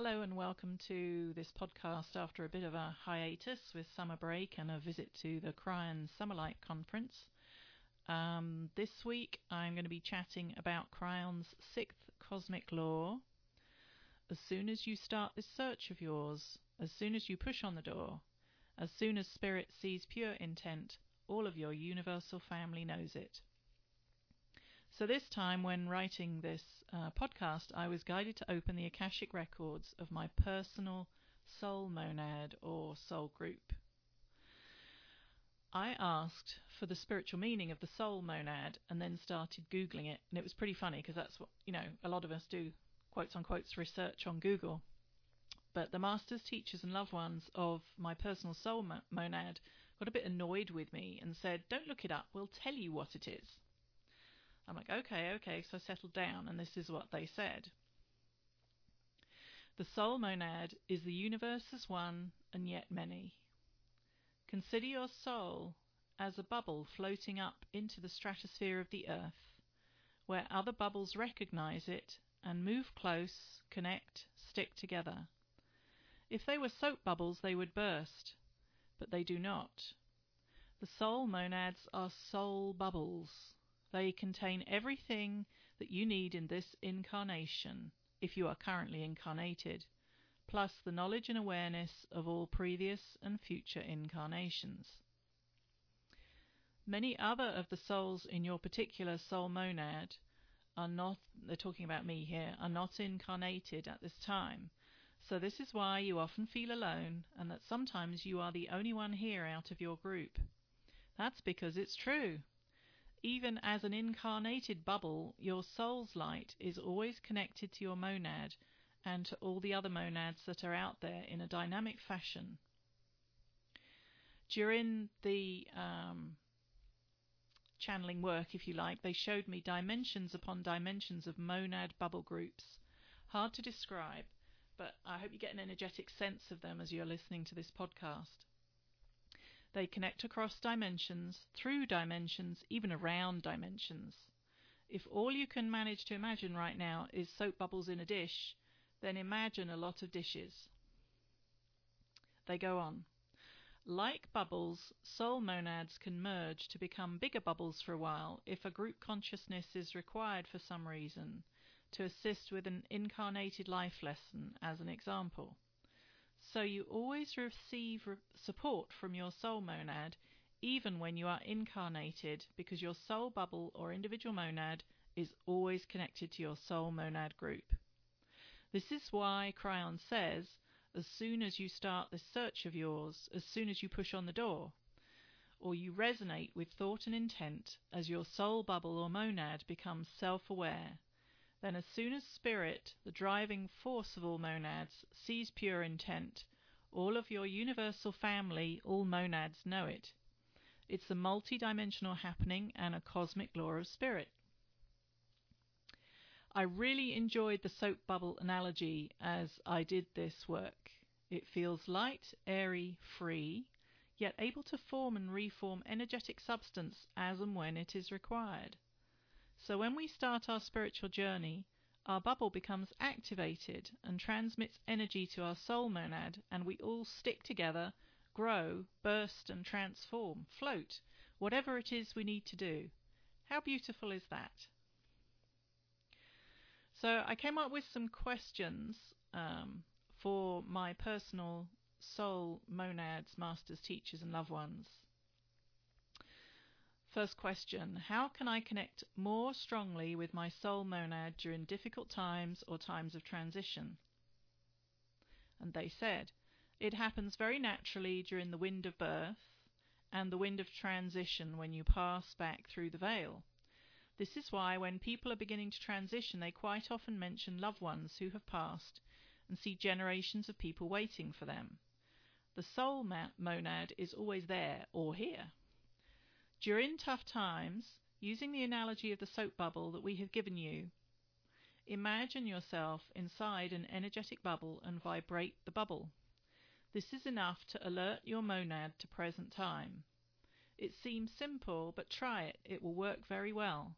Hello and welcome to this podcast after a bit of a hiatus with summer break and a visit to the Kryon Summerlight Conference. Um, this week I'm going to be chatting about Kryon's sixth cosmic law. As soon as you start this search of yours, as soon as you push on the door, as soon as Spirit sees pure intent, all of your universal family knows it. So, this time, when writing this uh, podcast, I was guided to open the Akashic records of my personal soul monad or soul group. I asked for the spiritual meaning of the soul monad and then started Googling it. And it was pretty funny because that's what, you know, a lot of us do quotes on quotes research on Google. But the masters, teachers, and loved ones of my personal soul monad got a bit annoyed with me and said, Don't look it up, we'll tell you what it is. I'm like, okay, okay. So I settled down, and this is what they said. The soul monad is the universe as one and yet many. Consider your soul as a bubble floating up into the stratosphere of the earth, where other bubbles recognize it and move close, connect, stick together. If they were soap bubbles, they would burst, but they do not. The soul monads are soul bubbles. They contain everything that you need in this incarnation, if you are currently incarnated, plus the knowledge and awareness of all previous and future incarnations. Many other of the souls in your particular soul monad are not, they're talking about me here, are not incarnated at this time. So this is why you often feel alone and that sometimes you are the only one here out of your group. That's because it's true. Even as an incarnated bubble, your soul's light is always connected to your monad and to all the other monads that are out there in a dynamic fashion. During the um, channeling work, if you like, they showed me dimensions upon dimensions of monad bubble groups. Hard to describe, but I hope you get an energetic sense of them as you're listening to this podcast. They connect across dimensions, through dimensions, even around dimensions. If all you can manage to imagine right now is soap bubbles in a dish, then imagine a lot of dishes. They go on. Like bubbles, soul monads can merge to become bigger bubbles for a while if a group consciousness is required for some reason, to assist with an incarnated life lesson, as an example. So you always receive support from your soul monad, even when you are incarnated, because your soul bubble or individual monad is always connected to your soul monad group. This is why Kryon says, as soon as you start this search of yours, as soon as you push on the door, or you resonate with thought and intent as your soul bubble or monad becomes self aware, then, as soon as Spirit, the driving force of all monads, sees pure intent, all of your universal family, all monads, know it. It's a multi-dimensional happening and a cosmic law of spirit. I really enjoyed the soap bubble analogy as I did this work. It feels light, airy, free, yet able to form and reform energetic substance as and when it is required. So when we start our spiritual journey, our bubble becomes activated and transmits energy to our soul monad, and we all stick together, grow, burst, and transform, float, whatever it is we need to do. How beautiful is that? So I came up with some questions um, for my personal soul monads, masters, teachers, and loved ones. First question How can I connect more strongly with my soul monad during difficult times or times of transition? And they said, It happens very naturally during the wind of birth and the wind of transition when you pass back through the veil. This is why, when people are beginning to transition, they quite often mention loved ones who have passed and see generations of people waiting for them. The soul monad is always there or here. During tough times, using the analogy of the soap bubble that we have given you, imagine yourself inside an energetic bubble and vibrate the bubble. This is enough to alert your monad to present time. It seems simple, but try it. It will work very well.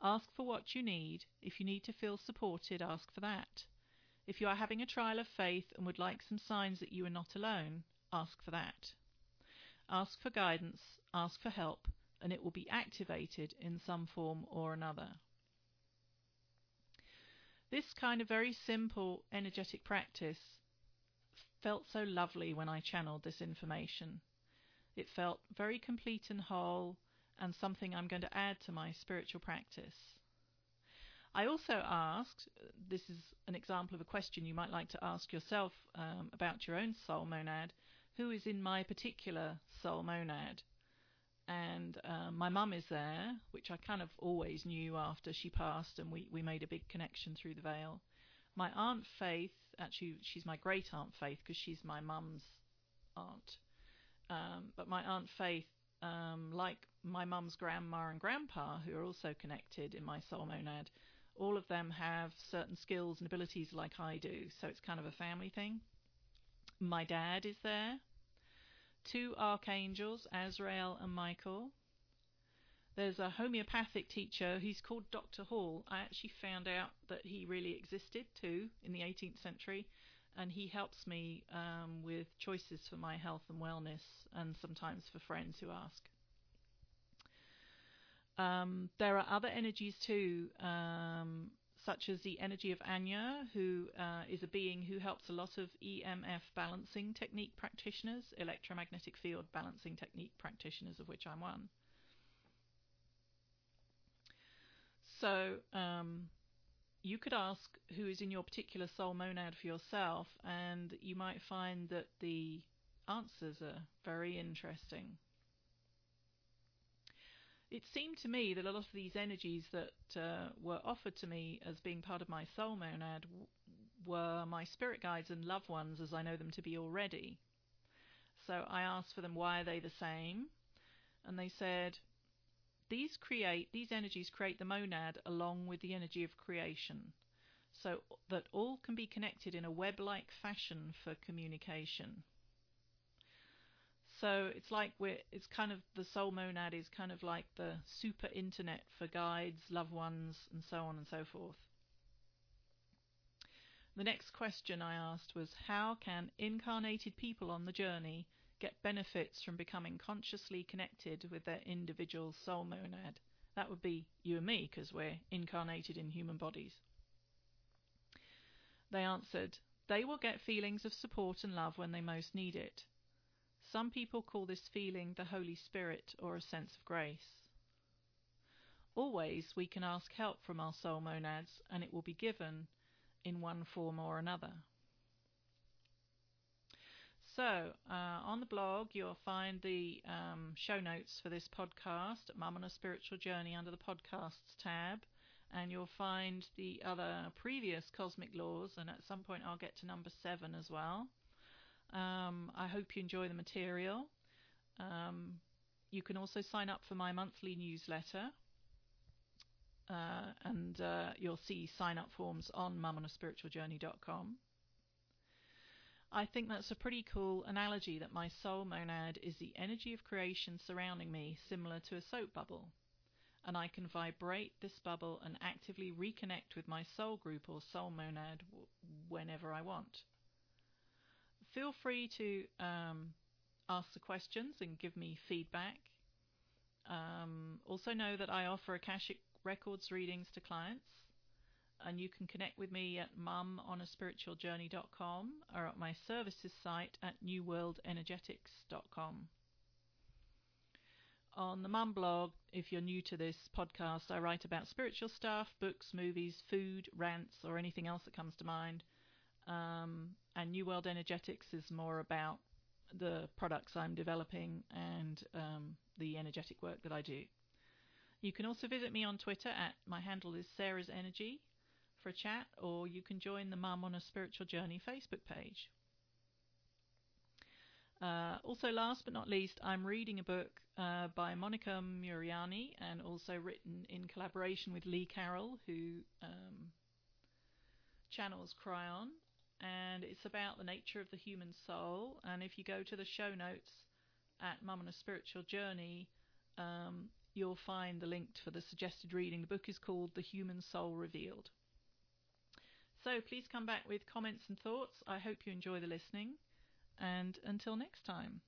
Ask for what you need. If you need to feel supported, ask for that. If you are having a trial of faith and would like some signs that you are not alone, ask for that. Ask for guidance, ask for help, and it will be activated in some form or another. This kind of very simple energetic practice felt so lovely when I channeled this information. It felt very complete and whole and something I'm going to add to my spiritual practice. I also asked, this is an example of a question you might like to ask yourself um, about your own soul monad, who is in my particular soul monad? And uh, my mum is there, which I kind of always knew after she passed, and we, we made a big connection through the veil. My aunt Faith, actually, she's my great aunt Faith because she's my mum's aunt. Um, but my aunt Faith, um, like my mum's grandma and grandpa, who are also connected in my soul monad, all of them have certain skills and abilities like I do, so it's kind of a family thing. My dad is there. Two archangels, Azrael and Michael. There's a homeopathic teacher, he's called Dr. Hall. I actually found out that he really existed too in the 18th century, and he helps me um, with choices for my health and wellness, and sometimes for friends who ask. Um, there are other energies too, um, such as the energy of Anya, who uh, is a being who helps a lot of EMF balancing technique practitioners, electromagnetic field balancing technique practitioners, of which I'm one. So um, you could ask who is in your particular soul monad for yourself, and you might find that the answers are very interesting it seemed to me that a lot of these energies that uh, were offered to me as being part of my soul monad w- were my spirit guides and loved ones as I know them to be already. So I asked for them why are they the same, and they said these create these energies create the monad along with the energy of creation, so that all can be connected in a web-like fashion for communication. So it's like we're, it's kind of the soul monad is kind of like the super internet for guides, loved ones, and so on and so forth. The next question I asked was how can incarnated people on the journey get benefits from becoming consciously connected with their individual soul monad? That would be you and me because we're incarnated in human bodies. They answered, they will get feelings of support and love when they most need it. Some people call this feeling the Holy Spirit or a sense of grace. Always we can ask help from our soul monads and it will be given in one form or another. So, uh, on the blog, you'll find the um, show notes for this podcast at Mum on a Spiritual Journey under the Podcasts tab, and you'll find the other previous cosmic laws, and at some point I'll get to number seven as well. Um, I hope you enjoy the material. Um, you can also sign up for my monthly newsletter, uh, and uh, you'll see sign up forms on mumonaspiritualjourney.com. I think that's a pretty cool analogy that my soul monad is the energy of creation surrounding me, similar to a soap bubble. And I can vibrate this bubble and actively reconnect with my soul group or soul monad whenever I want feel free to um, ask the questions and give me feedback. Um, also, know that I offer Akashic Records readings to clients, and you can connect with me at mumonaspiritualjourney.com or at my services site at newworldenergetics.com. On the Mum blog, if you're new to this podcast, I write about spiritual stuff, books, movies, food, rants, or anything else that comes to mind. Um, and New World Energetics is more about the products I'm developing and um, the energetic work that I do. You can also visit me on Twitter at my handle is Sarah's Energy for a chat, or you can join the Mum on a Spiritual Journey Facebook page. Uh, also, last but not least, I'm reading a book uh, by Monika Muranyi and also written in collaboration with Lee Carroll, who um, channels Kryon and it's about the nature of the human soul. And if you go to the show notes at Mum on a Spiritual Journey, um, you'll find the link for the suggested reading. The book is called The Human Soul Revealed. So please come back with comments and thoughts. I hope you enjoy the listening. And until next time.